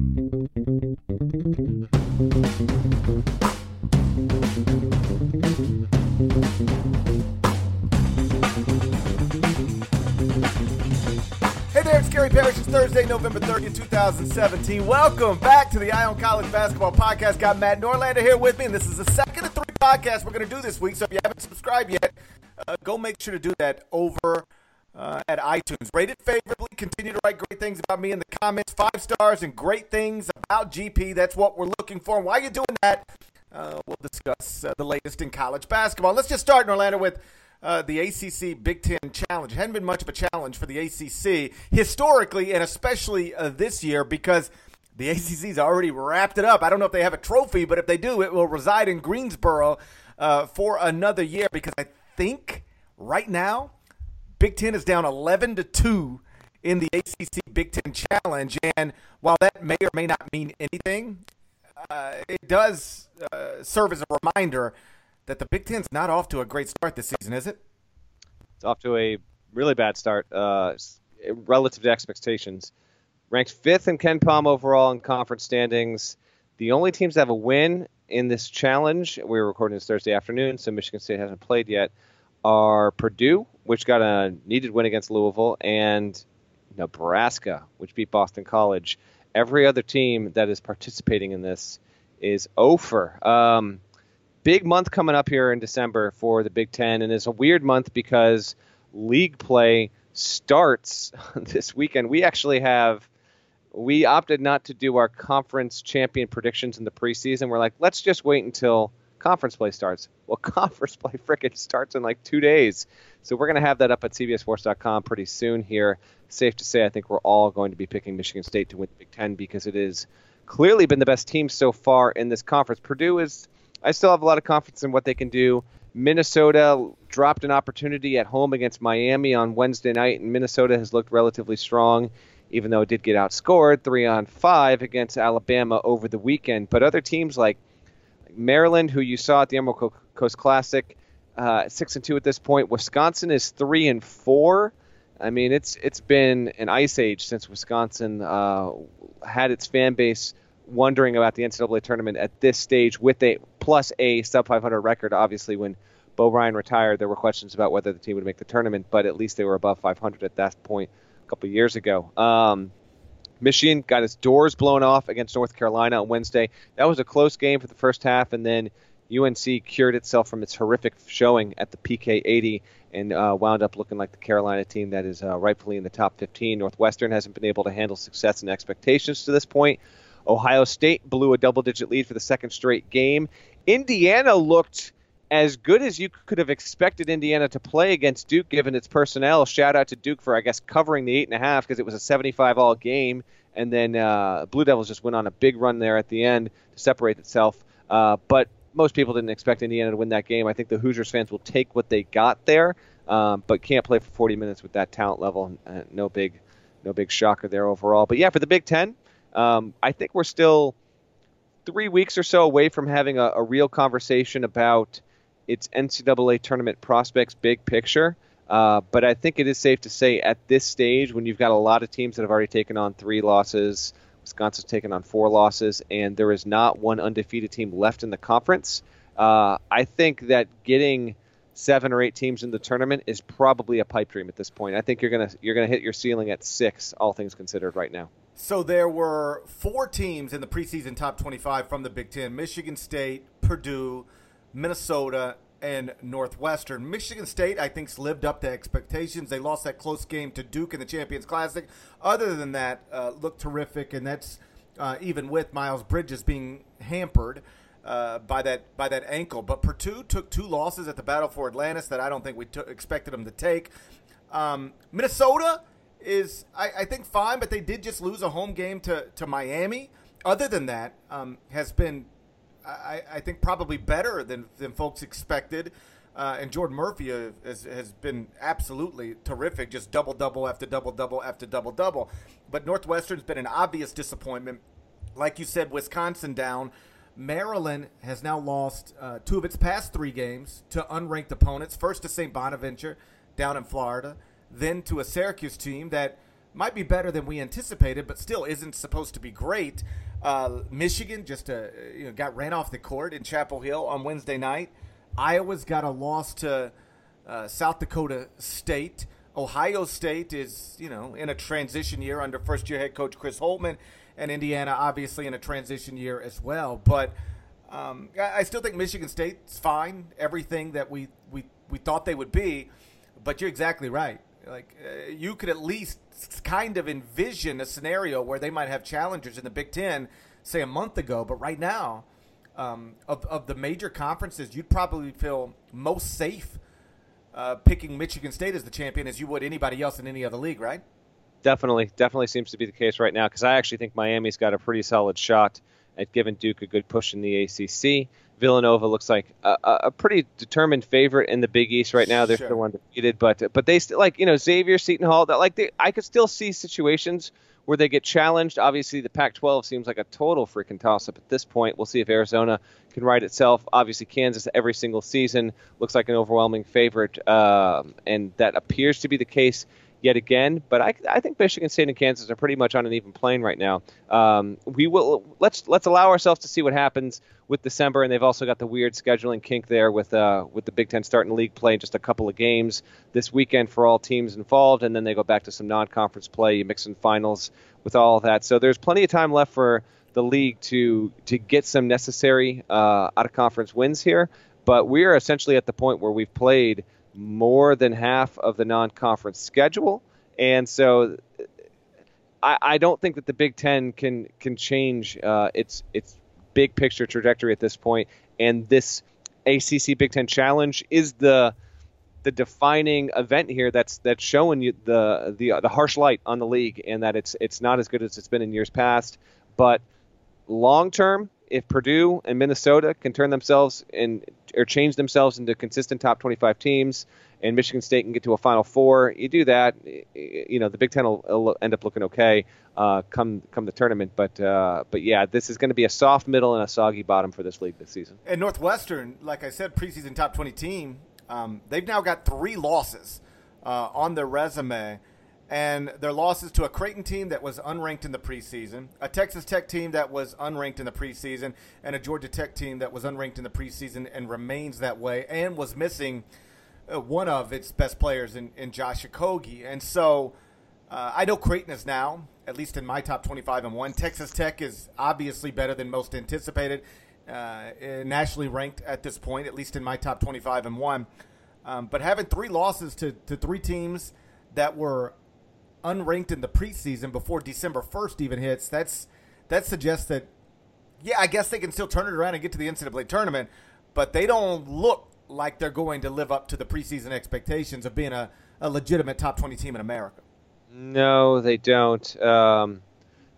Hey there, it's Gary Parrish. It's Thursday, November 30th, 2017. Welcome back to the Eye on College Basketball Podcast. Got Matt Norlander here with me, and this is the second of three podcasts we're going to do this week. So if you haven't subscribed yet, uh, go make sure to do that over uh, at iTunes. Rate it favorably. Continue to write great things about me in the comments. Five stars and great things about GP. That's what we're looking for. And while you're doing that, uh, we'll discuss uh, the latest in college basketball. Let's just start, in Orlando with uh, the ACC Big Ten Challenge. It hadn't been much of a challenge for the ACC historically, and especially uh, this year because the ACC's already wrapped it up. I don't know if they have a trophy, but if they do, it will reside in Greensboro uh, for another year because I think right now Big Ten is down 11 to 2 in the ACC Big Ten Challenge. And while that may or may not mean anything, uh, it does uh, serve as a reminder that the Big Ten's not off to a great start this season, is it? It's off to a really bad start uh, relative to expectations. Ranked fifth in KenPom overall in conference standings. The only teams that have a win in this challenge, we are recording this Thursday afternoon, so Michigan State hasn't played yet, are Purdue, which got a needed win against Louisville, and Nebraska, which beat Boston College. Every other team that is participating in this is over. Um, big month coming up here in December for the Big Ten, and it's a weird month because league play starts this weekend. We actually have we opted not to do our conference champion predictions in the preseason. We're like, let's just wait until conference play starts. Well, conference play frickin' starts in like two days. So we're going to have that up at CBSSports.com pretty soon here. Safe to say, I think we're all going to be picking Michigan State to win the Big Ten because it has clearly been the best team so far in this conference. Purdue is I still have a lot of confidence in what they can do. Minnesota dropped an opportunity at home against Miami on Wednesday night, and Minnesota has looked relatively strong, even though it did get outscored three on five against Alabama over the weekend. But other teams like Maryland, who you saw at the Emerald Coast Classic, uh, six and two at this point. Wisconsin is three and four. I mean, it's it's been an ice age since Wisconsin uh, had its fan base wondering about the NCAA tournament at this stage with a plus a sub 500 record. Obviously, when Bo Ryan retired, there were questions about whether the team would make the tournament, but at least they were above 500 at that point a couple years ago. Um, Michigan got its doors blown off against North Carolina on Wednesday. That was a close game for the first half, and then UNC cured itself from its horrific showing at the PK 80 and uh, wound up looking like the Carolina team that is uh, rightfully in the top 15. Northwestern hasn't been able to handle success and expectations to this point. Ohio State blew a double digit lead for the second straight game. Indiana looked as good as you could have expected Indiana to play against Duke, given its personnel. Shout out to Duke for, I guess, covering the eight and a half because it was a 75 all game. And then uh, Blue Devils just went on a big run there at the end to separate itself. Uh, but most people didn't expect Indiana to win that game. I think the Hoosiers fans will take what they got there, um, but can't play for 40 minutes with that talent level. Uh, no big, no big shocker there overall. But yeah, for the Big Ten, um, I think we're still three weeks or so away from having a, a real conversation about its NCAA tournament prospects, big picture. Uh, but I think it is safe to say at this stage, when you've got a lot of teams that have already taken on three losses, Wisconsin's taken on four losses, and there is not one undefeated team left in the conference. Uh, I think that getting seven or eight teams in the tournament is probably a pipe dream at this point. I think you're gonna you're gonna hit your ceiling at six, all things considered, right now. So there were four teams in the preseason top 25 from the Big Ten Michigan State, Purdue, Minnesota, and Northwestern. Michigan State, I think, lived up to expectations. They lost that close game to Duke in the Champions Classic. Other than that, uh, looked terrific, and that's uh, even with Miles Bridges being hampered. Uh, by that by that ankle, but Purdue took two losses at the Battle for Atlantis that I don't think we t- expected them to take. Um, Minnesota, is I, I, think fine, but they did just lose a home game to, to Miami. Other than that, um, has been I, I, think probably better than than folks expected. Uh, and Jordan Murphy has, has been absolutely terrific, just double double after double double after double double. But Northwestern's been an obvious disappointment. Like you said, Wisconsin down. Maryland has now lost uh, two of its past three games to unranked opponents. First to St. Bonaventure down in Florida, then to a Syracuse team that might be better than we anticipated, but still isn't supposed to be great. Uh, Michigan just uh, you know, got ran off the court in Chapel Hill on Wednesday night. Iowa's got a loss to uh, South Dakota State. Ohio State is, you know, in a transition year under first year head coach Chris Holtmann, and Indiana obviously in a transition year as well. But um, I, I still think Michigan State's fine, everything that we, we, we thought they would be. But you're exactly right. Like uh, you could at least kind of envision a scenario where they might have challengers in the Big Ten, say a month ago. But right now, um, of of the major conferences, you'd probably feel most safe uh, picking Michigan State as the champion as you would anybody else in any other league, right? Definitely, definitely seems to be the case right now because I actually think Miami's got a pretty solid shot at giving Duke a good push in the ACC. Villanova looks like a, a pretty determined favorite in the Big East right now. They're sure. still undefeated, but but they still like you know Xavier Seton Hall. That like they, I could still see situations where they get challenged. Obviously, the Pac-12 seems like a total freaking toss-up at this point. We'll see if Arizona can right itself. Obviously, Kansas every single season looks like an overwhelming favorite, um, and that appears to be the case yet again. But I, I think Michigan State and Kansas are pretty much on an even plane right now. Um, we will let's let's allow ourselves to see what happens with December, and they've also got the weird scheduling kink there with uh, with the Big Ten starting league play just a couple of games this weekend for all teams involved, and then they go back to some non-conference play. You mix in finals with all of that, so there's plenty of time left for the league to to get some necessary uh, out of conference wins here. But we are essentially at the point where we've played more than half of the non-conference schedule, and so I, I don't think that the Big Ten can can change uh, its its big picture trajectory at this point. And this ACC Big Ten Challenge is the the defining event here that's that's showing you the the the harsh light on the league and that it's it's not as good as it's been in years past. But long term, if Purdue and Minnesota can turn themselves and or change themselves into consistent top 25 teams, and Michigan State can get to a Final Four, you do that, you know the Big Ten will, will end up looking okay uh, come come the tournament. But uh, but yeah, this is going to be a soft middle and a soggy bottom for this league this season. And Northwestern, like I said, preseason top 20 team, um, they've now got three losses uh, on their resume and their losses to a Creighton team that was unranked in the preseason, a Texas Tech team that was unranked in the preseason, and a Georgia Tech team that was unranked in the preseason and remains that way, and was missing uh, one of its best players in, in Josh Okogie. And so uh, I know Creighton is now, at least in my top 25 and one. Texas Tech is obviously better than most anticipated, uh, nationally ranked at this point, at least in my top 25 and one. Um, but having three losses to, to three teams that were unranked in the preseason before December 1st even hits, that's that suggests that, yeah, I guess they can still turn it around and get to the NCAA tournament, but they don't look like they're going to live up to the preseason expectations of being a, a legitimate top 20 team in America. No, they don't. Um,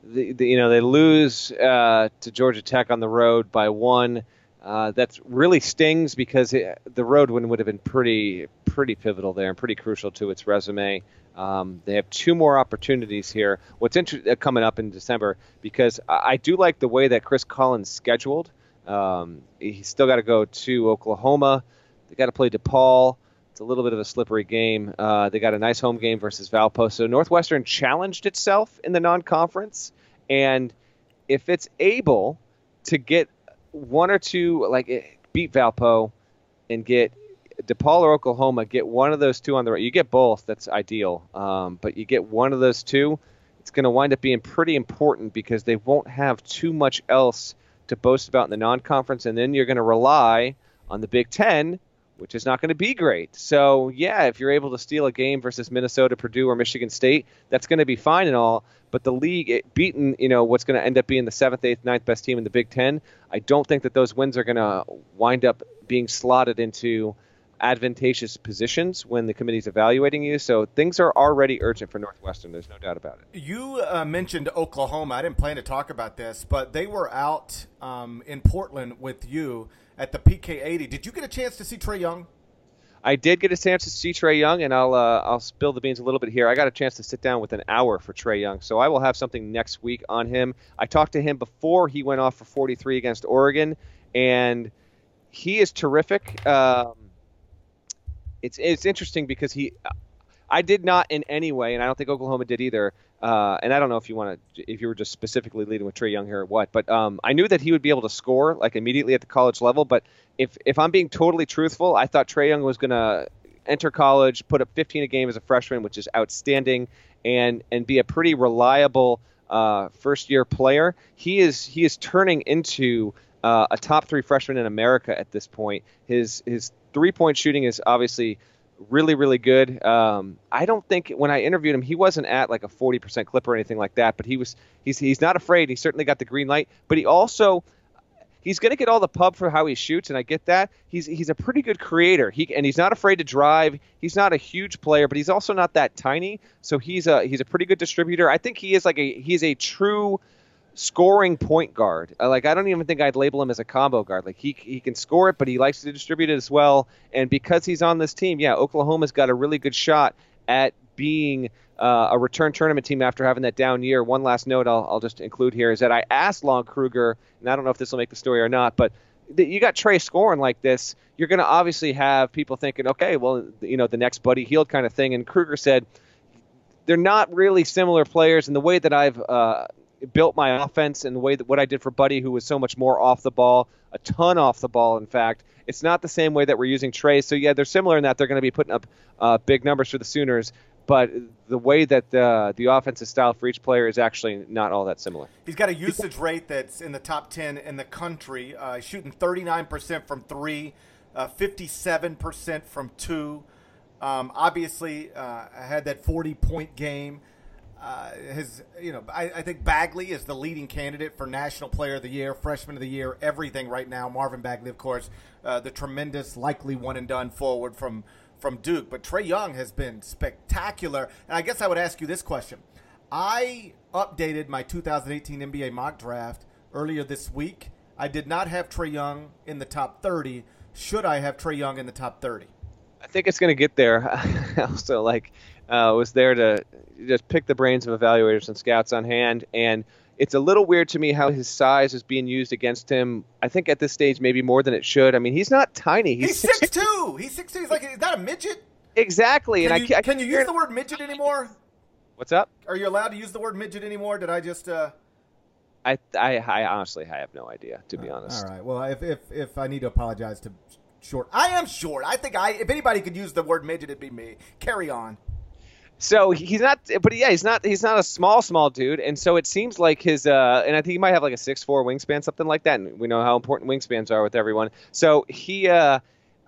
the, the, you know, they lose uh, to Georgia Tech on the road by one. Uh, that really stings because it, the road win would have been pretty pretty pivotal there and pretty crucial to its resume. Um, they have two more opportunities here. What's inter- uh, coming up in December because I, I do like the way that Chris Collins scheduled. Um, he's still got to go to Oklahoma. They got to play DePaul. It's a little bit of a slippery game. Uh, they got a nice home game versus Valpo. So Northwestern challenged itself in the non-conference, and if it's able to get one or two, like eh, beat Valpo and get DePaul or Oklahoma, get one of those two on the right. You get both, that's ideal. Um, but you get one of those two, it's going to wind up being pretty important because they won't have too much else to boast about in the non-conference, and then you're going to rely on the Big Ten, which is not going to be great. So yeah, if you're able to steal a game versus Minnesota, Purdue, or Michigan State, that's going to be fine and all. But the league it, beating, you know, what's going to end up being the seventh, eighth, ninth best team in the Big Ten, I don't think that those wins are going to wind up being slotted into advantageous positions when the committee's evaluating you. So things are already urgent for Northwestern. There's no doubt about it. You uh, mentioned Oklahoma. I didn't plan to talk about this, but they were out um, in Portland with you at the PK80. Did you get a chance to see Trae Young? I did get a chance to see Trae Young, and I'll uh, I'll spill the beans a little bit here. I got a chance to sit down with an hour for Trae Young, so I will have something next week on him. I talked to him before he went off for 43 against Oregon, and he is terrific. Um, it's it's interesting because he I did not in any way, and I don't think Oklahoma did either. Uh, and I don't know if you want to, if you were just specifically leading with Trae Young here or what, but um, I knew that he would be able to score like immediately at the college level. But if if I'm being totally truthful, I thought Trae Young was going to enter college, put up 15 a game as a freshman, which is outstanding, and and be a pretty reliable uh, first year player. He is he is turning into uh, a top three freshman in America at this point. His his three point shooting is obviously really really good. Um, I don't think when I interviewed him, he wasn't at like a 40% clip or anything like that, but he was he's he's not afraid. He certainly got the green light, but he also he's going to get all the pub for how he shoots, and I get that. He's he's a pretty good creator. He and he's not afraid to drive. He's not a huge player, but he's also not that tiny. So he's a he's a pretty good distributor. I think he is like a he's a true scoring point guard. Uh, like I don't even think I'd label him as a combo guard. Like he he can score it, but he likes to distribute it as well. And because he's on this team, yeah, Oklahoma's got a really good shot at being uh, a return tournament team after having that down year. One last note I'll, I'll just include here is that I asked Lon Kruger, and I don't know if this will make the story or not, but you got Trae scoring like this, you're going to obviously have people thinking, okay, well, you know, the next Buddy Hield kind of thing. And Kruger said they're not really similar players in the way that I've uh, built my offense and the way that what I did for Buddy, who was so much more off the ball, a ton off the ball, in fact. It's not the same way that we're using Trae. So yeah, they're similar in that they're going to be putting up uh, big numbers for the Sooners but the way that the the offensive style for each player is actually not all that similar. He's got a usage rate that's in the top ten in the country, uh, shooting 39% from three, uh, 57% from two. Um, obviously, uh, had that 40 point game. Uh, his, you know, I, I, think Bagley is the leading candidate for National Player of the Year, Freshman of the Year, everything right now. Marvin Bagley, of course, uh, the tremendous, likely one and done forward from from Duke, but Trae Young has been spectacular. And I guess I would ask you this question. I updated my 2018 NBA mock draft earlier this week. I did not have Trae Young in the top 30. Should I have Trae Young in the top 30? I think it's going to get there. also, like, uh, was there to just pick the brains of evaluators and scouts on hand, and it's a little weird to me how his size is being used against him. I think at this stage maybe more than it should. I mean, he's not tiny. He's, he's six two. He's six two. He's like he's not a midget. Exactly. Can and you, I, I can you use the word midget anymore? What's up? Are you allowed to use the word midget anymore? Did I just? Uh... I, I, I honestly I have no idea to be uh, honest. All right. Well, if, if if I need to apologize to short, I am short. I think I if anybody could use the word midget, it'd be me. Carry on. So he's not, but yeah, he's not. He's not a small, small dude, and so it seems like his. Uh, and I think he might have like a six four wingspan, something like that. And we know how important wingspans are with everyone. So he, uh,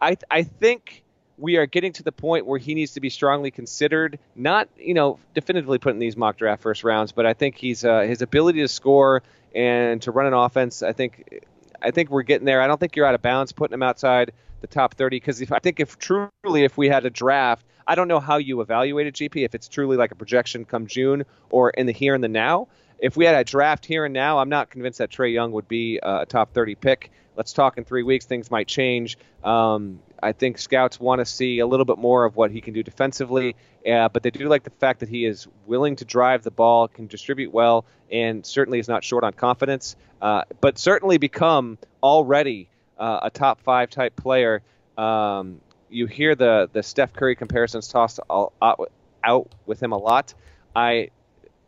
I, I think we are getting to the point where he needs to be strongly considered. Not, you know, definitively put in these mock draft first rounds, but I think he's uh, his ability to score and to run an offense. I think, I think we're getting there. I don't think you're out of bounds putting him outside the top 30 because I think if truly if we had a draft I don't know how you evaluate a GP if it's truly like a projection come June or in the here and the now. If we had a draft here and now, I'm not convinced that Trae Young would be a top 30 pick. Let's talk in three weeks. Things might change. Um, I think scouts want to see a little bit more of what he can do defensively, uh, but they do like the fact that he is willing to drive the ball, can distribute well, and certainly is not short on confidence. Uh, but certainly become already uh, a top five type player. Um, you hear the the Steph Curry comparisons tossed all, out, out with him a lot. I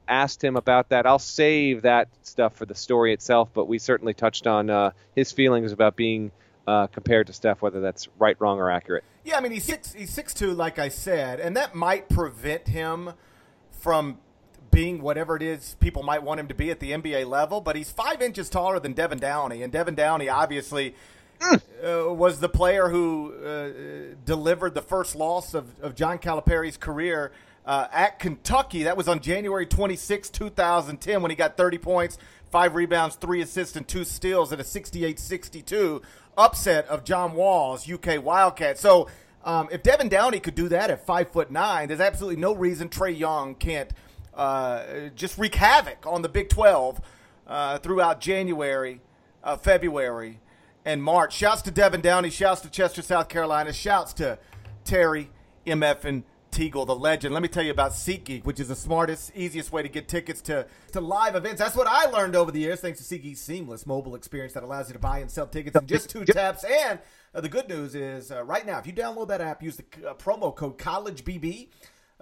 asked him about that. I'll save that stuff for the story itself, but we certainly touched on uh, his feelings about being uh, compared to Steph, whether that's right, wrong, or accurate. Yeah, I mean he's six he's six two, like I said, and that might prevent him from being whatever it is people might want him to be at the NBA level. But he's five inches taller than Devin Downey, and Devin Downey obviously uh, was the player who uh, delivered the first loss of, of John Calipari's career uh, at Kentucky. That was on January 26, 2010, when he got 30 points, five rebounds, three assists, and two steals at a 68 62 upset of John Wall's UK Wildcats. So um, if Devin Downey could do that at five foot nine, there's absolutely no reason Trae Young can't uh, just wreak havoc on the Big 12 uh, throughout January, uh, February and March. Shouts to Devin Downey. Shouts to Chester, South Carolina. Shouts to Terry, MF, and Teagle, the legend. Let me tell you about SeatGeek, which is the smartest, easiest way to get tickets to, to live events. That's what I learned over the years, thanks to SeatGeek's seamless mobile experience that allows you to buy and sell tickets in just two taps. And uh, the good news is, uh, right now, if you download that app, use the uh, promo code CollegeBB.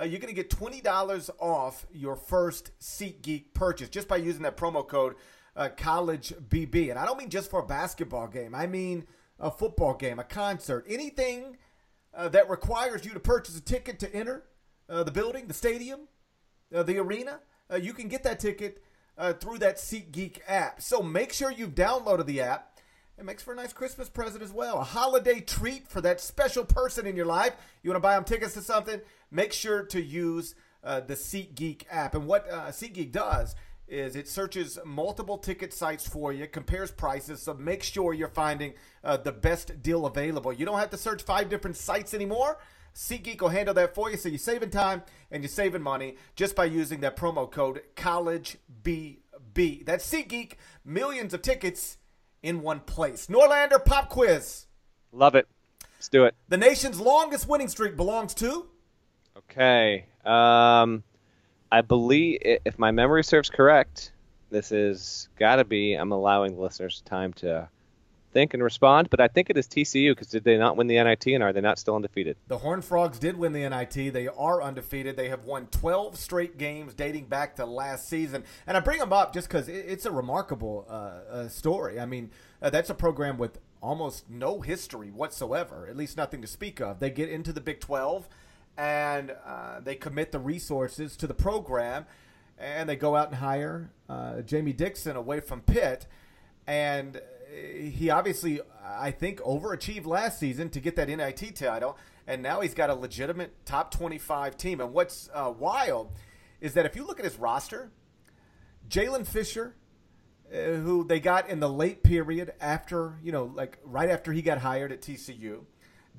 uh, you're going to get $20 off your first SeatGeek purchase just by using that promo code uh, CollegeBB. And I don't mean just for a basketball game, I mean a football game, a concert, anything uh, that requires you to purchase a ticket to enter uh, the building, the stadium, uh, the arena. Uh, you can get that ticket through that SeatGeek app. So make sure you've downloaded the app. It makes for a nice Christmas present as well. A holiday treat for that special person in your life. You want to buy them tickets to something? Make sure to use uh, the SeatGeek app. And what uh, SeatGeek does is it searches multiple ticket sites for you, compares prices, so make sure you're finding uh, the best deal available. You don't have to search five different sites anymore. SeatGeek will handle that for you, so you're saving time and you're saving money just by using that promo code CollegeBB. That's SeatGeek, millions of tickets in one place. Norlander Pop Quiz. Love it. Let's do it. The nation's longest winning streak belongs to? Okay. Um, I believe, if my memory serves correct, this is got to be. I'm allowing the listeners time to think and respond, but I think it is TCU because did they not win the NIT and are they not still undefeated? The Horned Frogs did win the NIT. They are undefeated. They have won 12 straight games dating back to last season. And I bring them up just because it's a remarkable uh, uh, story. I mean, uh, that's a program with almost no history whatsoever, at least nothing to speak of. They get into the Big 12 and uh, they commit the resources to the program, and they go out and hire uh, Jamie Dixon away from Pitt, and he obviously, I think, overachieved last season to get that NIT title, and now he's got a legitimate top 25 team. And what's uh, wild is that if you look at his roster, Jaylen Fisher, uh, who they got in the late period after, you know, like right after he got hired at TCU,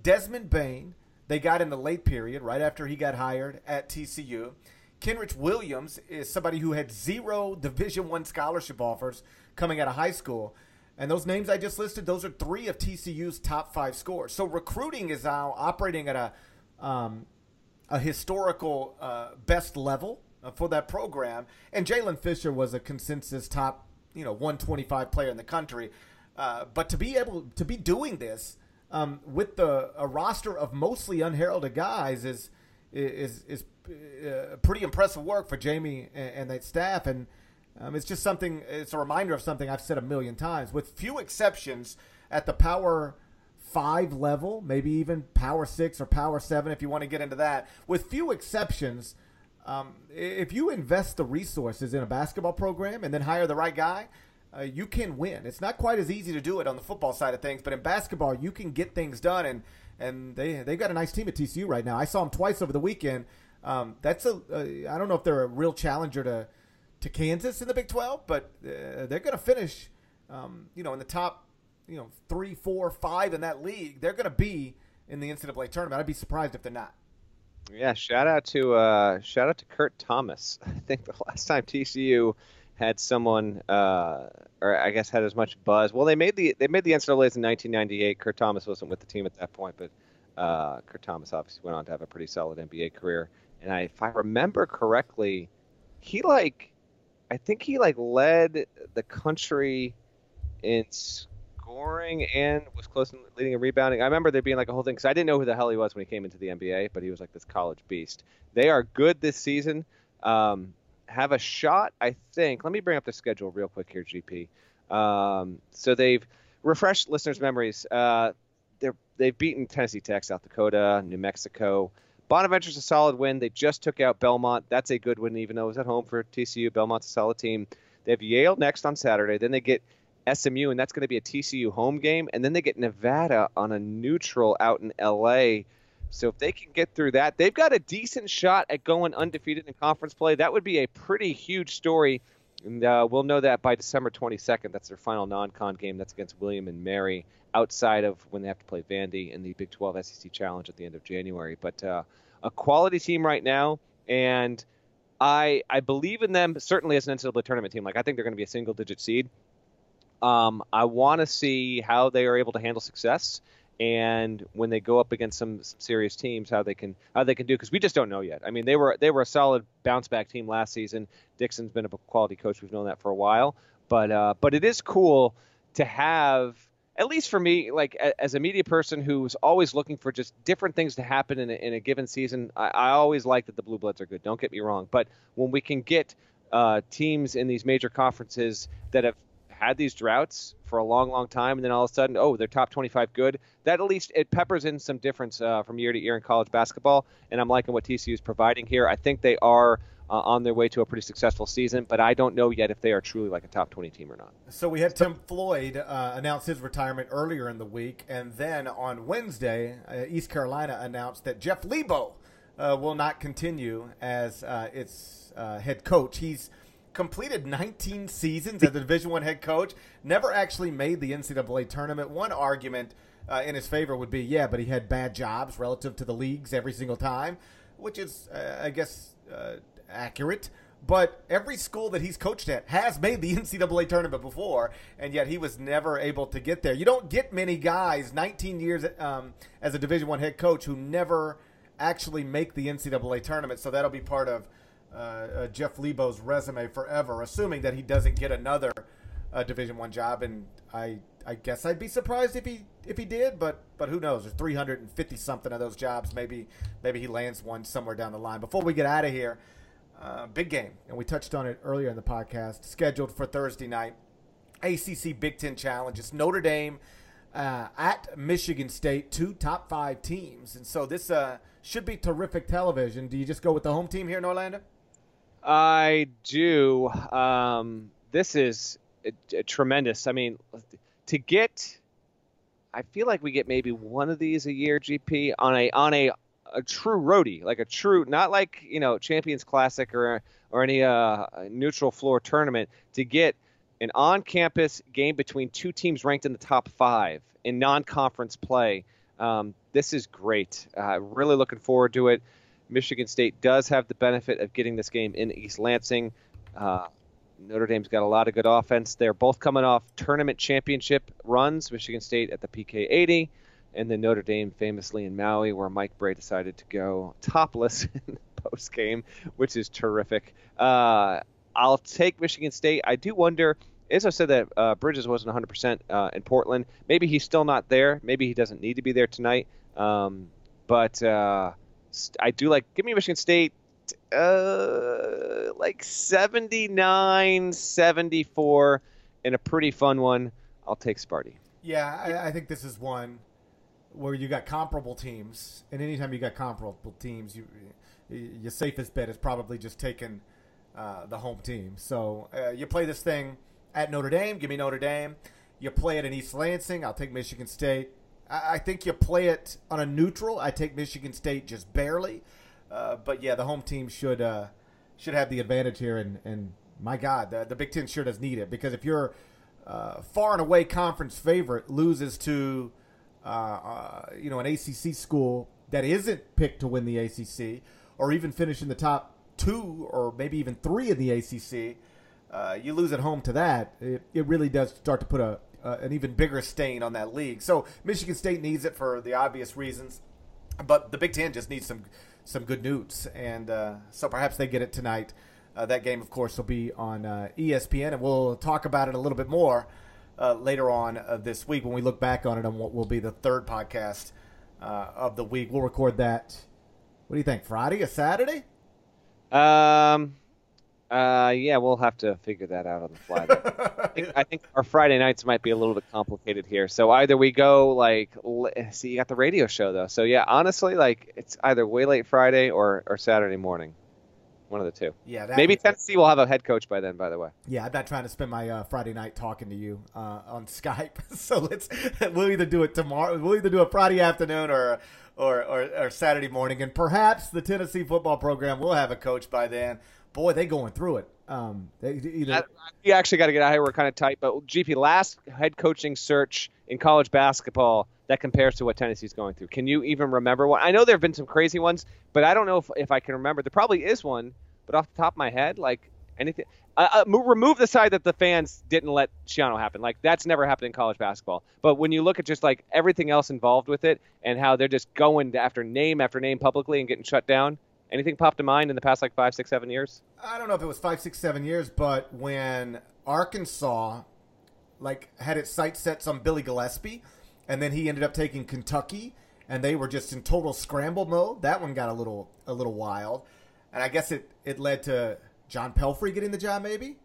Desmond Bane they got in the late period, right after he got hired at TCU. Kenrich Williams is somebody who had zero Division One scholarship offers coming out of high school. And those names I just listed, those are three of TCU's top five scores. So recruiting is now operating at a um, a historical uh, best level uh, for that program. And Jaylen Fisher was a consensus top, you know, 125 player in the country. Uh, but to be able to be doing this um, with the a roster of mostly unheralded guys is is is uh, pretty impressive work for Jamie and, and that staff, and um, it's just something. It's a reminder of something I've said a million times. With few exceptions, at the power five level, maybe even power six or power seven, if you want to get into that. With few exceptions, um, if you invest the resources in a basketball program and then hire the right guy, uh, you can win. It's not quite as easy to do it on the football side of things, but in basketball, you can get things done. And and they they've got a nice team at TCU right now. I saw them twice over the weekend. Um, that's a uh, I don't know if they're a real challenger to to Kansas in the Big 12, but uh, they're going to finish, um, you know, in the top, you know, three, four, five in that league. They're going to be in the NCAA tournament. I'd be surprised if they're not. Yeah, shout out to uh, shout out to Kurt Thomas. I think the last time TCU had someone, uh, or I guess had as much buzz. Well, they made the they made the NCAA's in 1998. Kurt Thomas wasn't with the team at that point, but uh, Kurt Thomas obviously went on to have a pretty solid NBA career. And I, if I remember correctly, he like, I think he like led the country in scoring and was close to leading in rebounding. I remember there being like a whole thing because I didn't know who the hell he was when he came into the NBA, but he was like this college beast. They are good this season. Um, have a shot, I think. Let me bring up the schedule real quick here, GP. Um, so they've refreshed listeners' memories. Uh, they've beaten Tennessee Tech, South Dakota, New Mexico. Bonaventure's a solid win. They just took out Belmont. That's a good win, even though it was at home for TCU. Belmont's a solid team. They have Yale next on Saturday. Then they get SMU, and that's going to be a TCU home game. And then they get Nevada on a neutral out in LA. So if they can get through that, they've got a decent shot at going undefeated in conference play. That would be a pretty huge story. And uh, we'll know that by December 22nd. That's their final non-con game. That's against William and Mary, outside of when they have to play Vandy in the Big 12 SEC Challenge at the end of January. But uh, a quality team right now, and I I believe in them certainly as an NCAA tournament team. Like I think they're going to be a single-digit seed. Um, I want to see how they are able to handle success and when they go up against some, some serious teams, how they can how they can do because we just don't know yet. I mean, they were they were a solid bounce back team last season. Dixon's been a quality coach. We've known that for a while, but uh, but it is cool to have at least for me, like as a media person who's always looking for just different things to happen in a, in a given season, I, I always like that the Blue Bloods are good. Don't get me wrong, but when we can get uh, teams in these major conferences that have had these droughts for a long, long time, and then all of a sudden, oh, they're top 25 good. That at least it peppers in some difference uh, from year to year in college basketball, and I'm liking what TCU is providing here. I think they are uh, on their way to a pretty successful season, but I don't know yet if they are truly like a top 20 team or not. So we had Tim Floyd uh, announce his retirement earlier in the week, and then on Wednesday, uh, East Carolina announced that Jeff Lebo uh, will not continue as uh, its uh, head coach. He's completed 19 seasons as a Division One head coach. Never actually made the NCAA tournament. One argument uh, in his favor would be, yeah, but he had bad jobs relative to the leagues every single time, which is, uh, I guess, uh, accurate. But every school that he's coached at has made the NCAA tournament before, and yet he was never able to get there. You don't get many guys 19 years um, as a Division One head coach who never actually make the NCAA tournament. So that'll be part of uh, uh, Jeff Lebo's resume forever, assuming that he doesn't get another uh, Division One job. And I, I guess I'd be surprised if he if he did, but but who knows? There's 350 something of those jobs. Maybe maybe he lands one somewhere down the line. Before we get out of here. Uh, big game, and we touched on it earlier in the podcast. Scheduled for Thursday night, ACC Big Ten Challenge. It's Notre Dame uh, at Michigan State, two top five teams, and so this uh, should be terrific television. Do you just go with the home team here in Orlando? I do. Um, this is a, a tremendous. I mean, to get, I feel like we get maybe one of these a year, GP on a on a a true roadie, like a true, not like you know Champions Classic or or any uh, neutral floor tournament, to get an on-campus game between two teams ranked in the top five in non-conference play. Um, this is great. Uh, really looking forward to it. Michigan State does have the benefit of getting this game in East Lansing. Uh, Notre Dame's got a lot of good offense. They're both coming off tournament championship runs. Michigan State at the PK 80 and then Notre Dame famously in Maui, where Mike Brey decided to go topless in the post game, which is terrific. Uh, I'll take Michigan State. I do wonder. As I said that uh, Bridges wasn't 100% uh, in Portland. Maybe he's still not there. Maybe he doesn't need to be there tonight. Um, but uh, I do like. Give me Michigan State. Uh, like 79 74 in a pretty fun one. I'll take Sparty. Yeah, I, I think this is one where you got comparable teams, and anytime you got comparable teams, you your safest bet is probably just taking uh, the home team. So uh, you play this thing at Notre Dame. Give me Notre Dame. You play it in East Lansing. I'll take Michigan State. I, think you play it on a neutral. I take Michigan State just barely. Uh, but yeah, the home team should uh, should have the advantage here. And, and my God, the, the Big Ten sure does need it because if you're uh, far and away conference favorite loses to uh, uh, you know, an ACC school that isn't picked to win the ACC, or even finish in the top two or maybe even three in the ACC, uh, you lose at home to that. It, it really does start to put a uh, an even bigger stain on that league. So Michigan State needs it for the obvious reasons, but the Big Ten just needs some some good news, and uh, so perhaps they get it tonight. Uh, that game, of course, will be on ESPN, and we'll talk about it a little bit more uh, later on uh, this week when we look back on it on what will be the third podcast uh, of the week. We'll record that. What do you think? Friday or Saturday? Um. Uh, yeah, we'll have to figure that out on the fly. I, think, I think our Friday nights might be a little bit complicated here. So either we go like, see, you got the radio show though. So yeah, honestly, like it's either way late Friday or or Saturday morning. One of the two. Yeah. Maybe Tennessee will have a head coach by then. By the way. Yeah, I'm not trying to spend my uh, Friday night talking to you uh, on Skype. so let's we'll either do it tomorrow. We'll either do a Friday afternoon or, or or, or Saturday morning, and perhaps the Tennessee football program will have a coach by then. Boy, they going through it. Um, they either we actually got to get out here. We're kind of tight, but GP last head coaching search in college basketball that compares to what Tennessee's going through. Can you even remember one? I know there have been some crazy ones, but I don't know if, if I can remember. There probably is one, but off the top of my head, like anything, uh, uh, remove the side that the fans didn't let Schiano happen. Like that's never happened in college basketball. But when you look at just like everything else involved with it and how they're just going after name after name publicly and getting shut down, anything popped to mind in the past like five, six, seven years? I don't know if it was five, six, seven years, but when Arkansas like had its sights set on Billy Gillispie, and then he ended up taking Kentucky, and they were just in total scramble mode. That one got a little a little wild, and I guess it it led to John Pelphrey getting the job. Maybe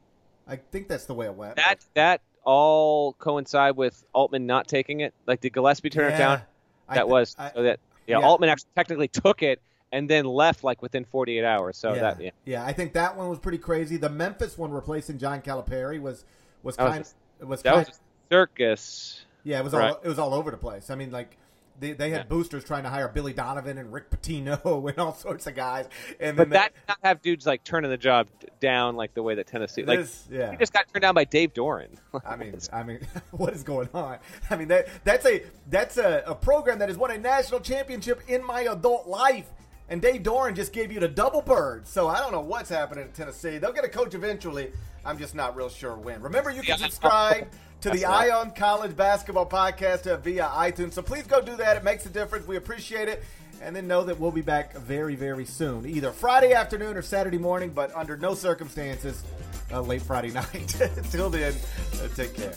I think that's the way it went. That that all coincide with Altman not taking it? Like did Gillespie turn Yeah, it down? That th- was I- so that yeah, yeah. Altman actually technically took it and then left like within 48 hours. So yeah, that yeah. yeah, I think that one was pretty crazy. The Memphis one replacing John Calipari was was That was kind just- was That kind was a circus. yeah it was right. all it was all over the place. I mean like. They, they had Yeah. boosters trying to hire Billy Donovan and Rick Pitino and all sorts of guys, and But they- that not have dudes like turning the job down like the way that Tennessee like This- yeah. he just got turned down by Dave Doeren. I mean, I mean, what is going on? I mean, that that's a that's a, a program that has won a national championship in my adult life, and Dave Doeren just gave you the double bird. So I don't know what's happening in Tennessee. They'll get a coach eventually. I'm just not real sure when. Remember, you can subscribe to the right. Eye on College Basketball Podcast uh, via iTunes. So please go do that. It makes a difference. We appreciate it. And then know that we'll be back very, very soon, either Friday afternoon or Saturday morning, but under no circumstances uh, late Friday night. Till then, uh, take care.